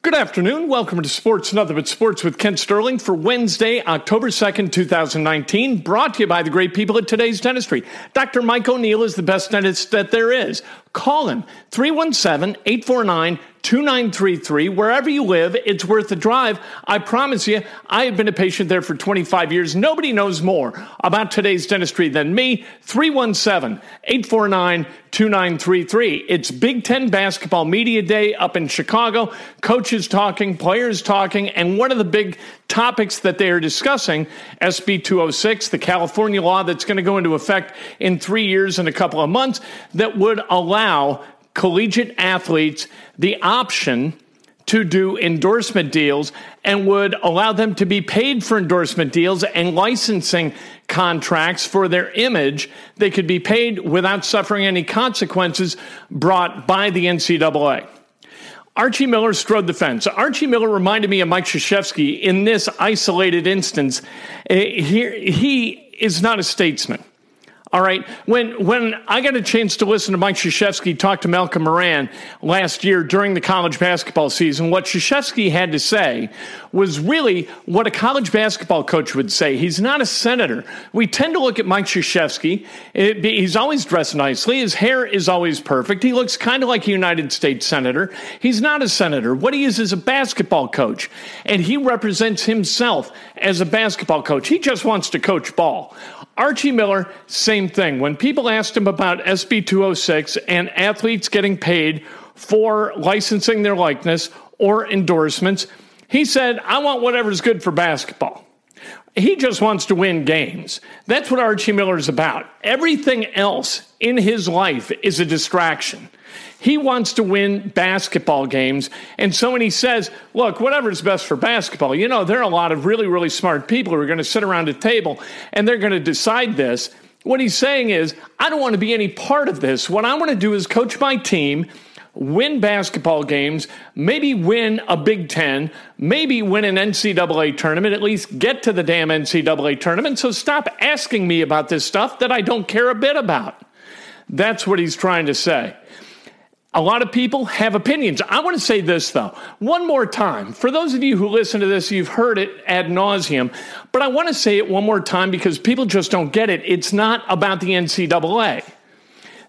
Good afternoon. Welcome to Sports Nothing But Sports with Kent Sterling for Wednesday, October 2nd, 2019. Brought to you by the great people at today's dentistry. Dr. Mike O'Neill is the best dentist that there is. Call him 317 849 2933. Wherever you live, it's worth the drive. I promise you, I have been a patient there for 25 years. Nobody knows more about today's dentistry than me. 317 849 2933. It's Big Ten Basketball Media Day up in Chicago. Coaches talking, players talking, and one of the big topics that they are discussing SB 206, the California law that's going to go into effect in three years and a couple of months, that would allow collegiate athletes the option to do endorsement deals and would allow them to be paid for endorsement deals and licensing contracts for their image. They could be paid without suffering any consequences brought by the NCAA. Archie Miller strode the fence. Archie Miller reminded me of Mike Krzyzewski in this isolated instance. Uh, He, he is not a statesman. All right. When when I got a chance to listen to Mike Krzyzewski talk to Malcolm Moran last year during the college basketball season, what Krzyzewski had to say was really what a college basketball coach would say. He's not a senator. We tend to look at Mike Krzyzewski. He's always dressed nicely. His hair is always perfect. He looks kind of like a United States senator. He's not a senator. What he is is a basketball coach, and he represents himself as a basketball coach. He just wants to coach ball. Archie Miller, same thing. When people asked him about SB 206 and athletes getting paid for licensing their likeness or endorsements, he said, I want whatever's good for basketball. He just wants to win games. That's what Archie Miller's about. Everything else in his life is a distraction. He wants to win basketball games. And so when he says, look, whatever's best for basketball, you know, there are a lot of really, really smart people who are going to sit around a table and they're going to decide this. What he's saying is, I don't want to be any part of this. What I want to do is coach my team, win basketball games, maybe win a Big Ten, maybe win an NCAA tournament, at least get to the damn NCAA tournament. So stop asking me about this stuff that I don't care a bit about. That's what he's trying to say. A lot of people have opinions. I want to say this, though, one more time. For those of you who listen to this, you've heard it ad nauseum, but I want to say it one more time because people just don't get it. It's not about the NCAA.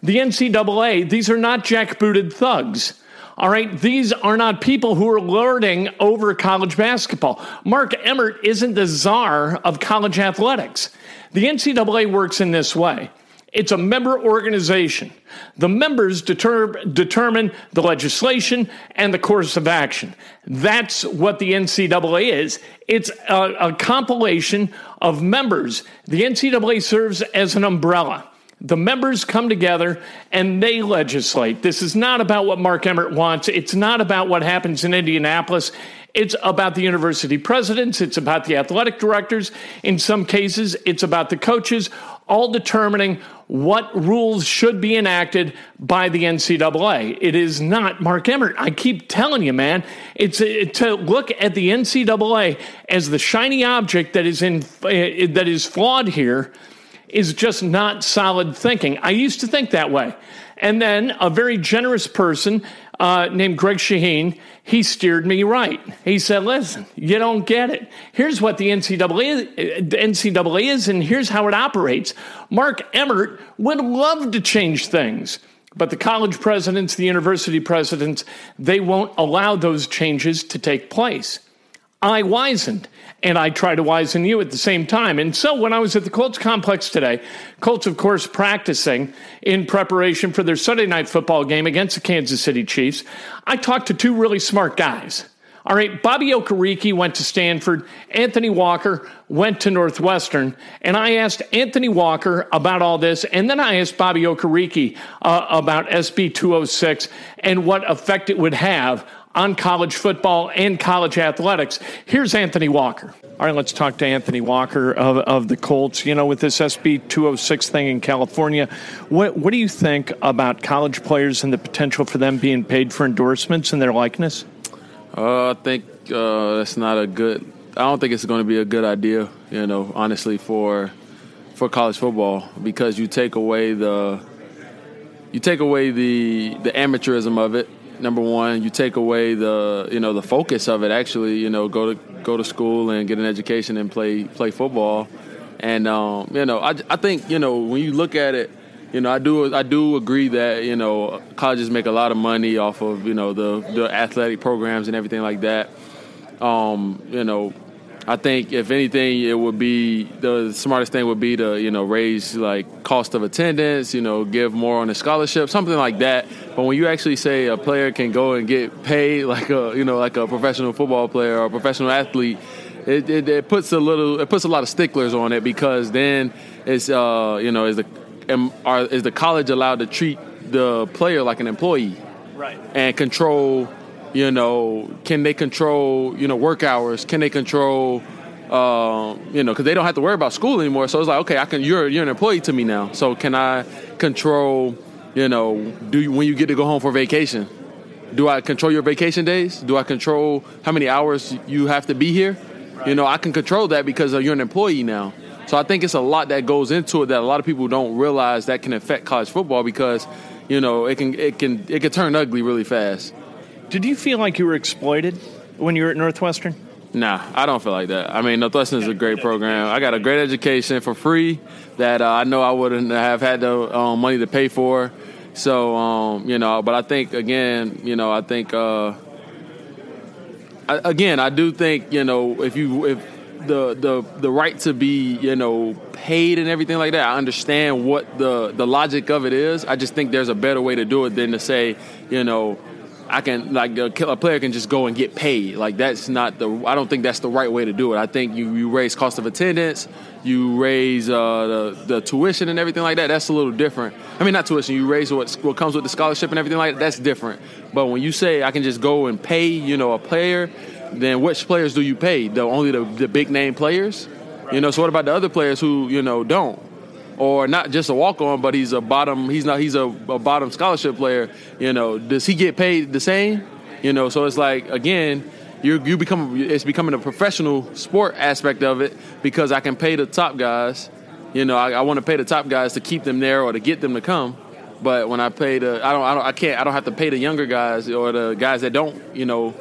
The NCAA, these are not jackbooted thugs. All right, these are not people who are lording over college basketball. Mark Emmert isn't the czar of college athletics. The NCAA works in this way. It's a member organization. The members deter- determine the legislation and the course of action. That's what the NCAA is. It's a, a compilation of members. The NCAA serves as an umbrella. The members come together and they legislate. This is not about what Mark Emmert wants. It's not about what happens in Indianapolis. It's about the university presidents. It's about the athletic directors. In some cases, it's about the coaches. All determining what rules should be enacted by the NCAA. It is not Mark Emmert. I keep telling you, man. It's a, to look at the NCAA as the shiny object that is in uh, that is flawed here is just not solid thinking. I used to think that way. And then a very generous person uh, named Greg Shaheen, he steered me right. He said, listen, you don't get it. Here's what the NCAA, the NCAA is, and here's how it operates. Mark Emmert would love to change things. But the college presidents, the university presidents, they won't allow those changes to take place. I wizened and I try to wizen you at the same time. And so when I was at the Colts complex today, Colts, of course, practicing in preparation for their Sunday night football game against the Kansas City Chiefs, I talked to two really smart guys. All right, Bobby Okereke went to Stanford. Anthony Walker went to Northwestern. And I asked Anthony Walker about all this. And then I asked Bobby Okereke uh, about SB 206 and what effect it would have on college football and college athletics. Here's Anthony Walker. All right, let's talk to Anthony Walker of, of the Colts. You know, with this SB 206 thing in California, what, what do you think about college players and the potential for them being paid for endorsements and their likeness? Uh, I think uh, that's not a good. I don't think it's going to be a good idea. You know, honestly, for for college football because you take away the you take away the the amateurism of it number one, you take away the you know the focus of it. Actually, you know, go to go to school and get an education and play play football. And um, you know, I, I think you know when you look at it, you know, I do I do agree that you know colleges make a lot of money off of you know the the athletic programs and everything like that. Um, you know, I think if anything, it would be the smartest thing would be to you know raise like cost of attendance, you know, give more on a scholarship, something like that. But when you actually say a player can go and get paid like a you know like a professional football player or a professional athlete, it, it, it puts a little it puts a lot of sticklers on it because then it's uh you know is the are, is the college allowed to treat the player like an employee, right, and control you know, can they control, you know, work hours? Can they control, uh, you know, because they don't have to worry about school anymore. So it's like, okay, I can. You're you're an employee to me now. So can I control, you know, do you, when you get to go home for vacation? Do I control your vacation days? Do I control how many hours you have to be here? You know, I can control that because you're an employee now. So I think it's a lot that goes into it that a lot of people don't realize that can affect college football because, you know, it can it can it can turn ugly really fast. Did you feel like you were exploited when you were at Northwestern? Nah, I don't feel like that. I mean, Northwestern is a great program. I got a great education for free that uh, I know I wouldn't have had the um, money to pay for. So, um, you know, but I think again, you know, I think uh, I, again, I do think you know if you if the the the right to be you know paid and everything like that. I understand what the the logic of it is. I just think there's a better way to do it than to say you know I can like a, a player can just go and get paid. Like that's not the. I don't think that's the right way to do it. I think you, you raise cost of attendance, you raise uh, the the tuition and everything like that. That's a little different. I mean, not tuition. You raise what what comes with the scholarship and everything like that. That's different. But when you say I can just go and pay, you know, a player, then which players do you pay? The only the, the big name players. You know, so what about the other players who you know don't? Or not just a walk on, but he's a bottom. He's not. He's a, a, bottom scholarship player. You know, does he get paid the same? You know, so it's like again, you you become it's becoming a professional sport aspect of it because I can pay the top guys. You know, I, I want to pay the top guys to keep them there or to get them to come. But when I pay the, I don't, I don't, I can't, I don't have to pay the younger guys or the guys that don't, you know,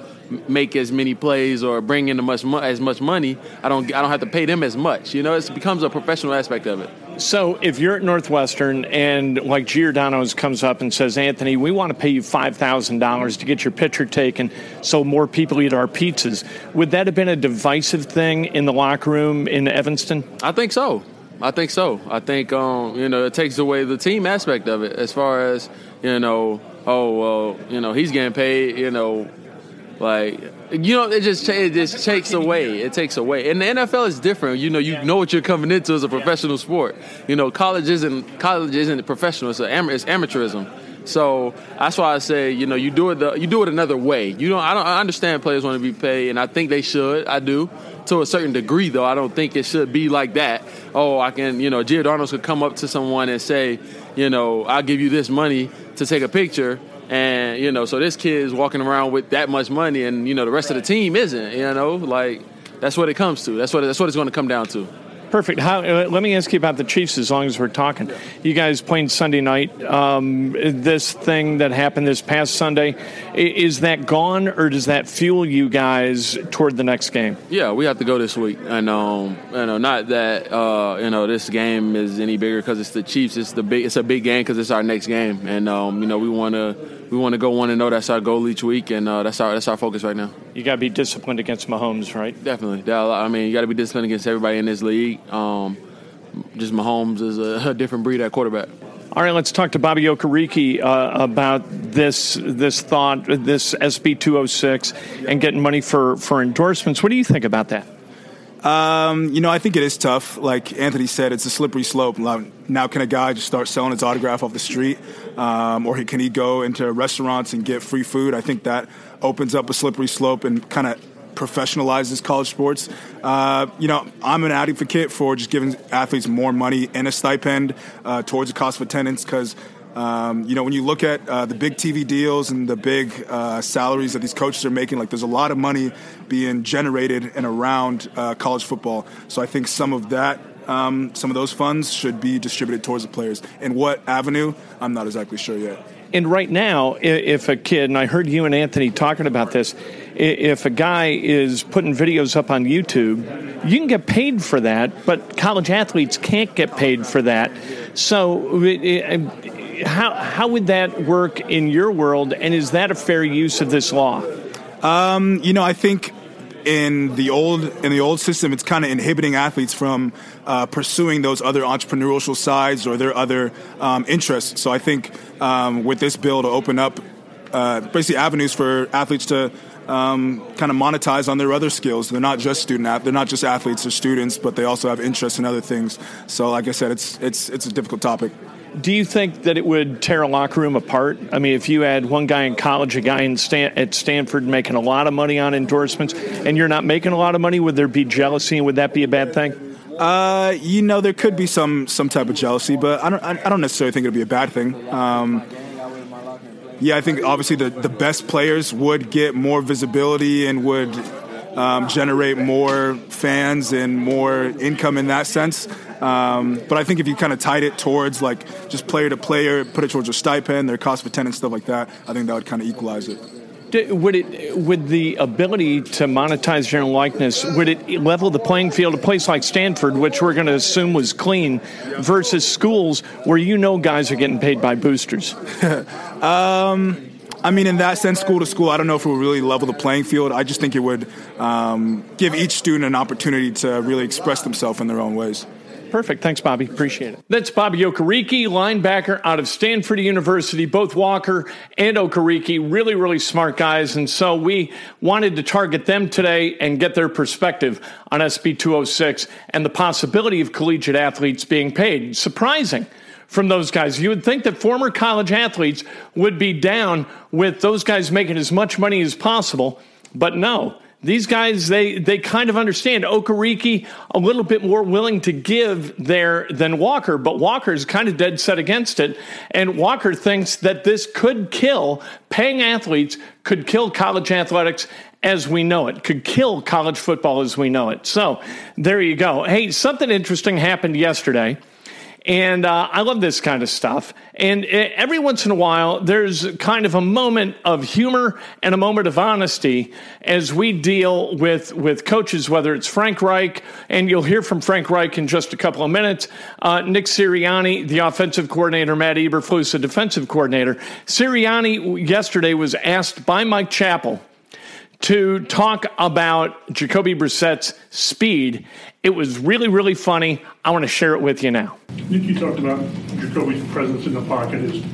make as many plays or bring in much as much money. I don't, I don't have to pay them as much. You know, it becomes a professional aspect of it. So if you're at Northwestern and like Giordano's comes up and says, Anthony, we want to pay you $5,000 to get your picture taken so more people eat our pizzas, would that have been a divisive thing in the locker room in Evanston? I think so. I think so. I think, um, you know, it takes away the team aspect of it as far as, you know, oh, well, you know, he's getting paid, you know, like you know, it just it just takes away. It takes away. And the NFL is different. You know, you know what you're coming into as a professional sport. You know, college isn't college isn't professional. It's, it's amateurism. So that's why I say, you know, you do it the, you do it another way. You don't. I don't. I understand players want to be paid, and I think they should. I do. to a certain degree, though. I don't think it should be like that. Oh, I can, you know, Arnold could come up to someone and say, you know, I'll give you this money to take a picture. And, you know, so this kid is walking around with that much money and, you know, the rest of the team isn't, you know, like that's what it comes to. That's what, that's what it's going to come down to. Perfect. How, uh, let me ask you about the Chiefs as long as we're talking. You guys playing Sunday night. Um, this thing that happened this past Sunday, is that gone or does that fuel you guys toward the next game? Yeah, we have to go this week. And, um, you know, not that, uh, you know, this game is any bigger because it's the Chiefs. It's, the big, it's a big game because it's our next game. And, um, you know, we want to we want to go one and zero. That's our goal each week, and uh, that's our that's our focus right now. You got to be disciplined against Mahomes, right? Definitely. I mean, you got to be disciplined against everybody in this league. Um, just Mahomes is a, a, different breed at quarterback. All right, let's talk to Bobby Okereke uh, about this this thought, this SB two hundred oh six, and getting money for for endorsements. What do you think about that? Um, you know, I think it is tough. Like Anthony said, it's a slippery slope. Now, can a guy just start selling his autograph off the street, um, or can he go into restaurants and get free food? I think that opens up a slippery slope and kind of professionalizes college sports. Uh, you know, I'm an advocate for just giving athletes more money and a stipend uh, towards the cost of attendance because um, you know, when you look at uh, the big TV deals and the big uh, salaries that these coaches are making, like there's a lot of money being generated and around uh, college football. So I think some of that, um, some of those funds should be distributed towards the players. In what avenue, I'm not exactly sure yet. And right now, if a kid, and I heard you and Anthony talking about this, if a guy is putting videos up on YouTube, you can get paid for that, but college athletes can't get paid for that. So how how would that work in your world, and is that a fair use of this law? Um, you know, I think in the old in the old system, it's kind of inhibiting athletes from uh, pursuing those other entrepreneurial sides or their other um, interests. So I think um, with this bill to open up uh, basically avenues for athletes to um, kind of monetize on their other skills. They're not just student athletes; they're not just athletes or students, but they also have interests in other things. So, like I said, it's it's it's a difficult topic. Do you think that it would tear a locker room apart? I mean, if you had one guy in college, a guy in Stan- at Stanford making a lot of money on endorsements, and you're not making a lot of money, would there be jealousy, and would that be a bad thing? Uh, you know, there could be some some type of jealousy, but I don't I, don't necessarily think it'd be a bad thing. Um, yeah, I think obviously the, the best players would get more visibility and would um, generate more fans and more income in that sense. Um, but I think if you kind of tied it towards like just player to player, put it towards a stipend, their cost of attendance, stuff like that, I think that would kind of equalize it. Would it, would the ability to monetize general likeness, would it level the playing field? A place like Stanford, which we're going to assume was clean, versus schools where you know guys are getting paid by boosters. um, I mean, in that sense, school to school, I don't know if it would really level the playing field. I just think it would um, give each student an opportunity to really express themselves in their own ways. Perfect. Thanks, Bobby. Appreciate it. That's Bobby Okereke, linebacker out of Stanford University. Both Walker and Okereke, really, really smart guys. And so we wanted to target them today and get their perspective on SB 206 and the possibility of collegiate athletes being paid. Surprising from those guys. You would think that former college athletes would be down with those guys making as much money as possible, but no these guys they they kind of understand Okereke a little bit more willing to give there than Walker, but Walker is kind of dead set against it. And Walker thinks that this could kill paying athletes, could kill college athletics as we know it, could kill college football as we know it. So there you go. Hey, something interesting happened yesterday. And uh, I love this kind of stuff. And uh, every once in a while, there's kind of a moment of humor and a moment of honesty as we deal with, with coaches, whether it's Frank Reich, and you'll hear from Frank Reich in just a couple of minutes, uh, Nick Sirianni, the offensive coordinator, Matt Eberflus, the defensive coordinator. Sirianni yesterday was asked by Mike Chappell to talk about Jacoby Brissett's speed. It was really, really funny. I want to share it with you now. Nick, you talked about Jacoby's presence in the pocket, his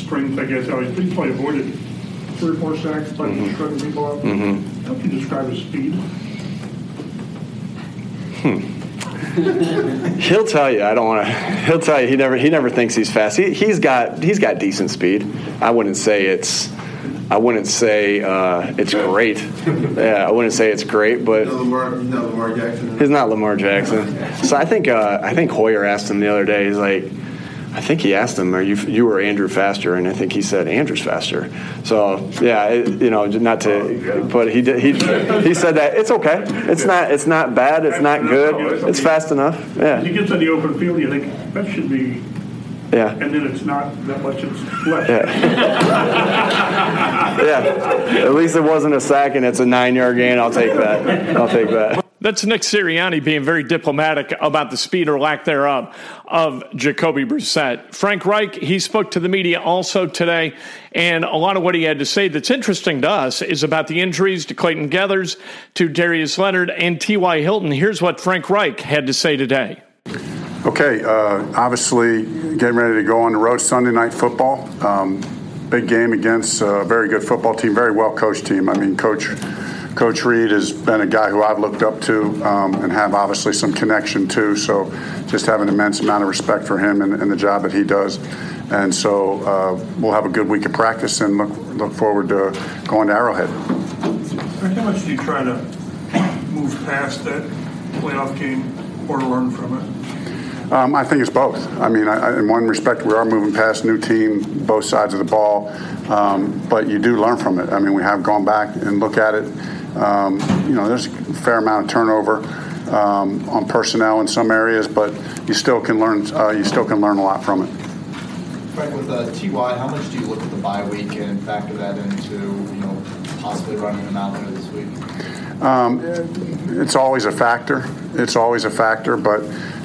strength, I guess, how he's, he's probably avoided three or four sacks by mm-hmm. shredding people up. Mm-hmm. How can you describe his speed? Hmm. he'll tell you. I don't want to. He'll tell you he never he never thinks he's fast. He, he's got he's got decent speed. I wouldn't say it's I wouldn't say uh, it's great. Yeah, I wouldn't say it's great, but Lamar, he's not Lamar Jackson. he's not Lamar Jackson. So I think uh, I think Hoyer asked him the other day. He's like, I think he asked him, "Are you you or Andrew faster?" And I think he said Andrew's faster. So yeah, it, you know, not to, but he did, he he said that it's okay. It's not it's not bad. It's not good. It's fast enough. He Yeah, gets on the open field, you think, that should be, yeah. and then it's not that much, it's less. Yeah. yeah. At least it wasn't a sack and it's a nine yard gain. I'll take that. I'll take that. That's Nick Sirianni being very diplomatic about the speed or lack thereof of Jacoby Brissett. Frank Reich, he spoke to the media also today, and a lot of what he had to say that's interesting to us is about the injuries to Clayton Geathers, to Darius Leonard, and T.Y. Hilton. Here's what Frank Reich had to say today. Okay, uh, obviously getting ready to go on the road Sunday night football. Um, big game against a very good football team, very well coached team. I mean, Coach Coach Reid has been a guy who I've looked up to um, and have obviously some connection to. So just have an immense amount of respect for him and, and the job that he does. And so uh, we'll have a good week of practice and look look forward to going to Arrowhead. How much do you try to move past that playoff game or learn from it? Um, I think it's both. I mean, I, in one respect, we are moving past new team, both sides of the ball, um, but you do learn from it. I mean, we have gone back and look at it. Um, you know, there's a fair amount of turnover um, on personnel in some areas, but you still can learn. Uh, you still can learn a lot from it. Frank, with uh, Ty, how much do you look at the bye week and factor that into you know possibly running him out there this week? Um, it's always a factor. It's always a factor, but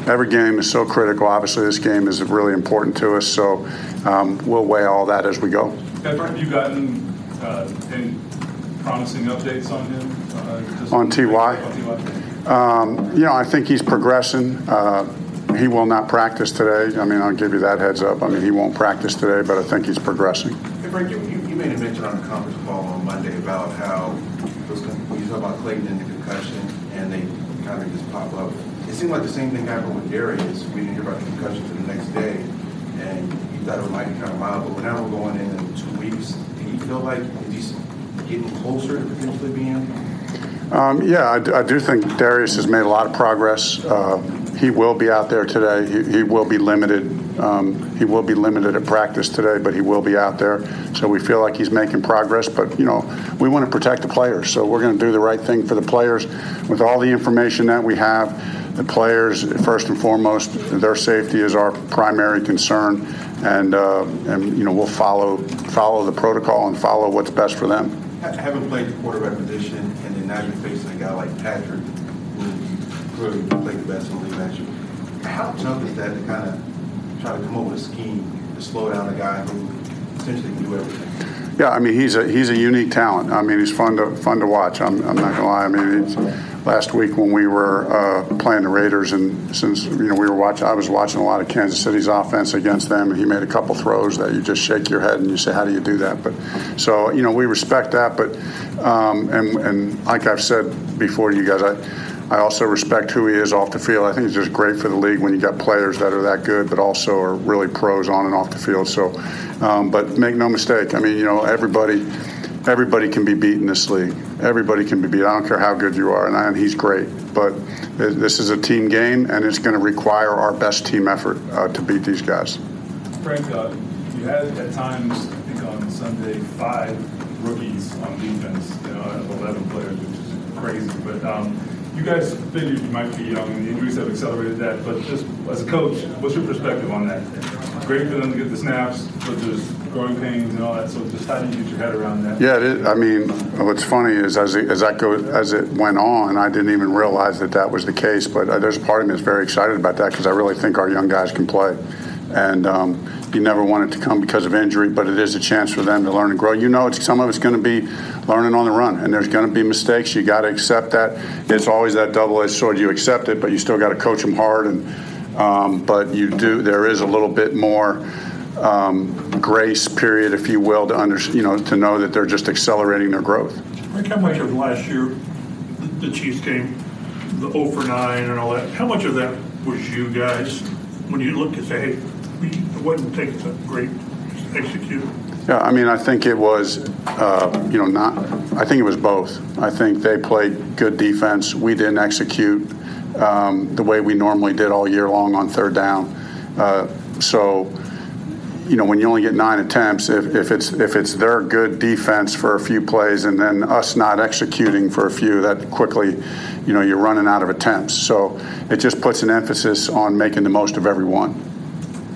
every game is so critical. Obviously, this game is really important to us, so um, we'll weigh all that as we go. Have you gotten uh, any promising updates on him? uh, On TY? On TY. Um, you know, I think he's progressing. Uh, he will not practice today. I mean, I'll give you that heads up. I mean, he won't practice today, but I think he's progressing. Hey, Frank, you, you made a mention on a conference call on Monday about how those, when you talk about Clayton and the concussion, and they kind of just pop up. Seemed like the same thing happened with Darius. We didn't hear about the concussion until the next day, and you thought it might be kind of mild, but now we're going in in two weeks. Do you feel like he's getting closer to potentially being? Um, yeah, I do think Darius has made a lot of progress. Uh, he will be out there today. He, he will be limited. Um, he will be limited at practice today, but he will be out there. So we feel like he's making progress. But you know, we want to protect the players, so we're going to do the right thing for the players with all the information that we have. The players, first and foremost, their safety is our primary concern, and uh, and you know we'll follow follow the protocol and follow what's best for them. Ha- Having played the quarterback position, and then now you're facing a guy like Patrick, who clearly played the best in the league last year. How tough is that to kind of try to come up with a scheme to slow down a guy who essentially can do everything? Yeah, I mean he's a he's a unique talent. I mean he's fun to fun to watch. I'm, I'm not gonna lie. I mean last week when we were uh, playing the Raiders and since you know we were watching, I was watching a lot of Kansas City's offense against them, and he made a couple throws that you just shake your head and you say, how do you do that? But so you know we respect that, but um, and and like I've said before to you guys, I. I also respect who he is off the field. I think it's just great for the league when you got players that are that good, but also are really pros on and off the field. So, um, but make no mistake. I mean, you know, everybody, everybody can be beat in this league. Everybody can be beat. I don't care how good you are, and, and he's great. But this is a team game, and it's going to require our best team effort uh, to beat these guys. Frank, uh, you had at times, I think on Sunday, five rookies on defense, you know, out of 11 players, which is crazy. But um, you guys figured you might be young, and the injuries have accelerated that. But just as a coach, what's your perspective on that? Great for them to get the snaps, but there's growing pains and all that. So just how do you get your head around that? Yeah, I mean, what's funny is as it, as that goes as it went on, I didn't even realize that that was the case. But uh, there's a part of me that's very excited about that because I really think our young guys can play, and um, you never want it to come because of injury, but it is a chance for them to learn and grow. You know, it's some of it's going to be learning on the run, and there's going to be mistakes. You got to accept that. It's always that double-edged sword. You accept it, but you still got to coach them hard. And um, but you do. There is a little bit more um, grace period, if you will, to under, you know, to know that they're just accelerating their growth. Frank, how much of last year, the the Chiefs game, the 0 for 9 and all that, how much of that was you guys, when you look and say, hey, we, it wasn't taking something great, execute? Yeah, I mean, I think it was, uh, you know, not. I think it was both. I think they played good defense. We didn't execute um, the way we normally did all year long on third down. Uh, so, you know, when you only get nine attempts, if, if it's if it's their good defense for a few plays and then us not executing for a few, that quickly, you know, you're running out of attempts. So it just puts an emphasis on making the most of every one.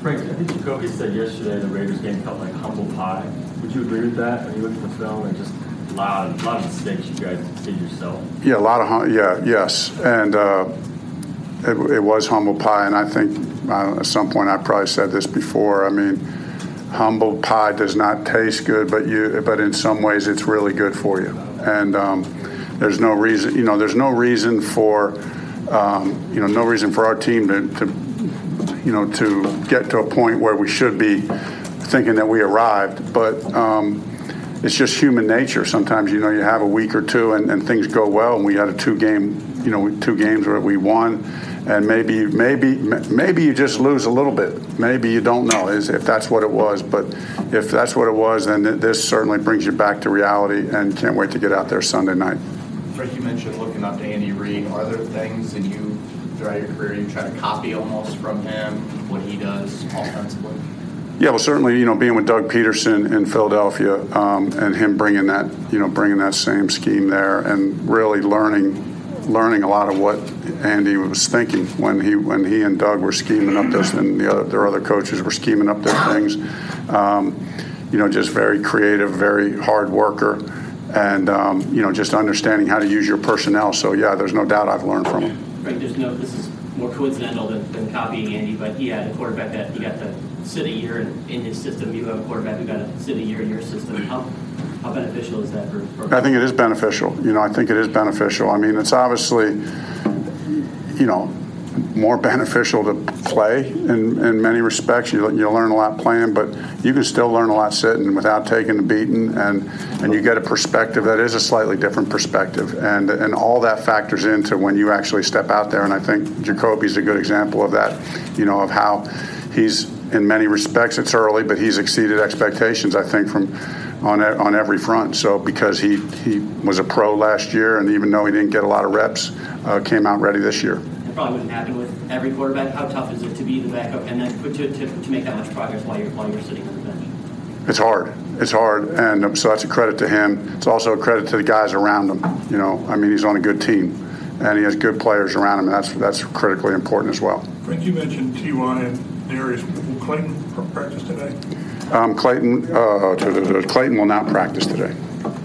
Frank, I think Jacoby said yesterday the Raiders game felt like humble pie. Would you agree with that? When you look at the film and just a lot, of, a lot of mistakes you guys did yourself. Yeah, a lot of yeah, yes, and uh, it, it, was humble pie. And I think uh, at some point I probably said this before. I mean, humble pie does not taste good, but you but in some ways it's really good for you. And um, there's no reason, you know, there's no reason for, um, you know, no reason for our team to, to you know, to get to a point where we should be thinking that we arrived. But um, it's just human nature. Sometimes, you know, you have a week or two and, and things go well, and we had a two game, you know, two games where we won. And maybe, maybe, maybe you just lose a little bit. Maybe you don't know is if that's what it was. But if that's what it was, then this certainly brings you back to reality. And can't wait to get out there Sunday night. Frank, you mentioned looking up to Andy Reid. Are there things that you throughout your career you try to copy almost from him, what he does offensively? Yeah, well, certainly, you know, being with Doug Pederson in Philadelphia um, and him bringing that, you know, bringing that same scheme there and really learning, learning a lot of what Andy was thinking when he when he and Doug were scheming up this, and the other their other coaches were scheming up their things. Um, you know, just very creative, very hard worker, and um, you know, just understanding how to use your personnel. So yeah, there's no doubt I've learned from him right, there's no, this is more coincidental than, than copying Andy, but he had a quarterback that he got to sit a year in, his system. You have a quarterback who got to sit a year in your system. How, how beneficial is that for, for? I think it is beneficial. You know, I think it is beneficial. I mean, it's obviously, you know, more beneficial to play in, in many respects. You, you learn a lot playing, but you can still learn a lot sitting without taking the beating, and, and you get a perspective that is a slightly different perspective. And, and all that factors into when you actually step out there. And I think Jacoby's a good example of that, you know, of how he's, in many respects, it's early, but he's exceeded expectations, I think, from on, on every front. So because he, he was a pro last year, and even though he didn't get a lot of reps, uh, came out ready this year probably wouldn't happen with every quarterback. How tough is it to be the backup and then to, to, to make that much progress while you're while you're sitting on the bench? It's hard. It's hard, and um, so that's a credit to him. It's also a credit to the guys around him. You know, I mean, he's on a good team, and he has good players around him, and that's that's critically important as well. Frank, you mentioned Ty and Darius. Will Clayton practice today? Um, Clayton, uh, Clayton will not practice today.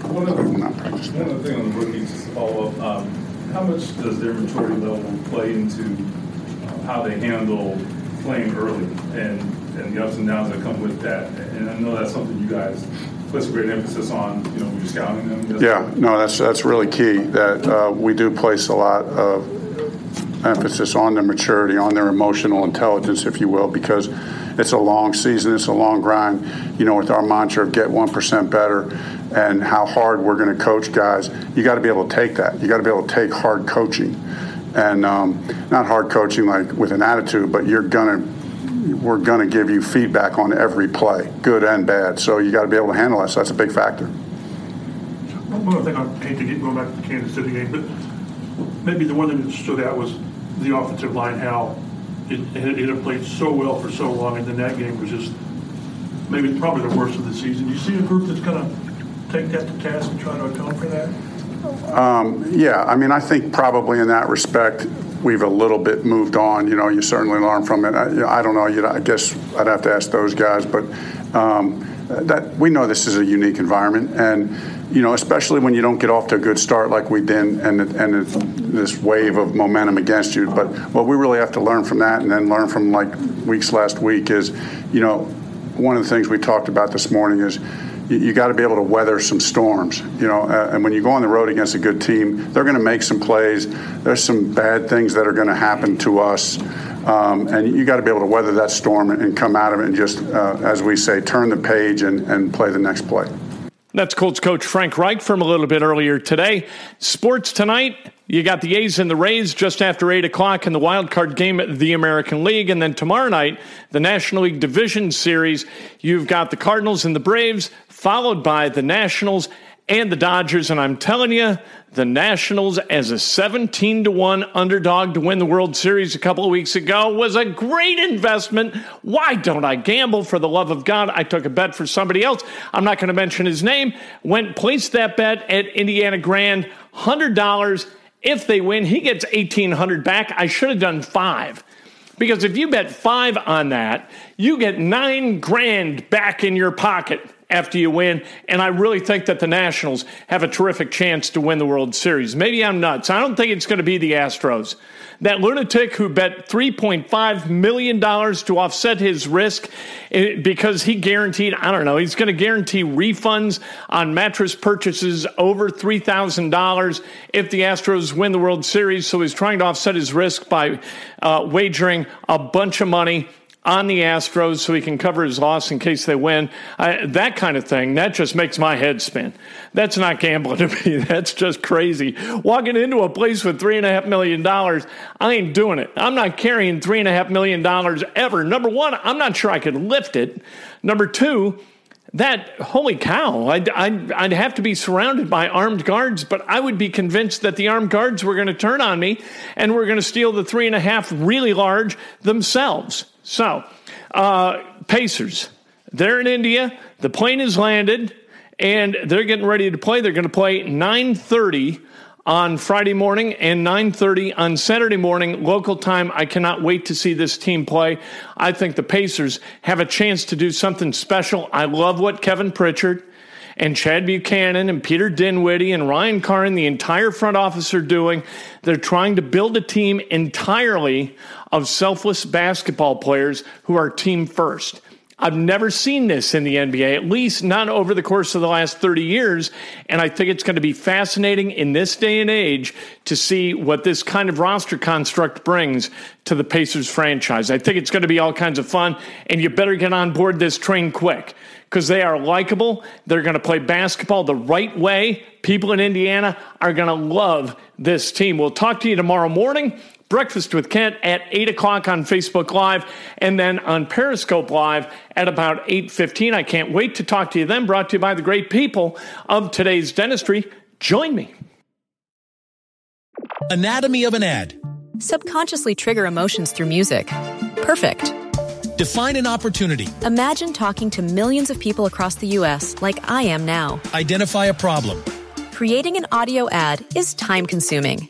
One other, will not practice one other thing on the rookies, just to follow up. Um, how much does their maturity level play into uh, how they handle playing early and, and the ups and downs that come with that? And I know that's something you guys place a great emphasis on, you know, when you're scouting them. Yeah, no, that's that's really key. That uh, we do place a lot of emphasis on their maturity, on their emotional intelligence, if you will, because it's a long season, it's a long grind. You know, with our mantra of get one percent better, and how hard we're going to coach guys, you got to be able to take that. You got to be able to take hard coaching, and um, not hard coaching like with an attitude, but you're gonna we're going to give you feedback on every play, good and bad. So you got to be able to handle that. So that's a big factor. One other thing I hate to get going back to the Kansas City game, but maybe the one thing that stood out was the offensive line. How it, it had played so well for so long, and then that game was just maybe probably the worst of the season. You see a group that's kind to take that to task and try to account for that? Um, yeah, I mean, I think probably in that respect, we've a little bit moved on. You know, you certainly learn from it. I, I don't know. You know, I guess I'd have to ask those guys, but um, that we know this is a unique environment, and you know, especially when you don't get off to a good start like we did, and and this wave of momentum against you. But what we really have to learn from that, and then learn from like weeks last week is, you know, one of the things we talked about this morning is you, you got to be able to weather some storms. You know, uh, and when you go on the road against a good team, they're going to make some plays. There's some bad things that are going to happen to us. Um, and you got to be able to weather that storm and, come out of it and just, uh, as we say, turn the page and, and play the next play. That's Colts coach Frank Reich from a little bit earlier today. Sports tonight, you got the A's and the Rays just after 8 o'clock in the wild card game at the American League. And then tomorrow night, the National League Division Series, you've got the Cardinals and the Braves, followed by the Nationals and the Dodgers. And I'm telling you, the Nationals as a 17 to 1 underdog to win the World Series a couple of weeks ago was a great investment. Why don't I gamble for the love of God? I took a bet for somebody else. I'm not going to mention his name. Went placed that bet at Indiana Grand, $100. If they win, he gets 1800 back. I should have done 5. Because if you bet 5 on that, you get 9 grand back in your pocket after you win. And I really think that the Nationals have a terrific chance to win the World Series. Maybe I'm nuts. I don't think it's going to be the Astros. That lunatic who bet $3.5 million to offset his risk eh, because he guaranteed, I don't know, he's going to guarantee refunds on mattress purchases over $3,000 if the Astros win the World Series. So he's trying to offset his risk by uh, wagering a bunch of money on the Astros so he can cover his loss in case they win. I, that kind of thing, that just makes my head spin. That's not gambling to me. That's just crazy. Walking into a place with $3.5 million, I ain't doing it. I'm not carrying $3.5 million ever. Number one, I'm not sure I could lift it. Number two, that holy cow I'd, I'd, I'd, have to be surrounded by armed guards but i would be convinced that the armed guards were going to turn on me and were going to steal the three and a half really large themselves. So uh, pacers they're in india the plane has landed and they're getting ready to play. They're going to play 930 on Friday morning and 9:30 on Saturday morning local time. I cannot wait to see this team play. I think the Pacers have a chance to do something special. I love what Kevin Pritchard and Chad Buchanan and Peter Dinwiddie and Ryan and the entire front office are doing. They're trying to build a team entirely of selfless basketball players who are team first. I've never seen this in the NBA, at least not over the course of the last 30 years. And I think it's going to be fascinating in this day and age to see what this kind of roster construct brings to the Pacers franchise. I think it's going to be all kinds of fun, and you better get on board this train quick because they are likable. They're going to play basketball the right way. People in Indiana are going to love this team. We'll talk to you tomorrow morning. Breakfast with Kent at 8 o'clock on Facebook Live and then on Periscope Live at about 8.15. I can't wait to talk to you then. Brought to you by the great people of today's dentistry. Join me. Anatomy of an ad. Subconsciously trigger emotions through music. Perfect. Define an opportunity. Imagine talking to millions of people across the U.S. like I am now. Identify a problem. Creating an audio ad is time consuming.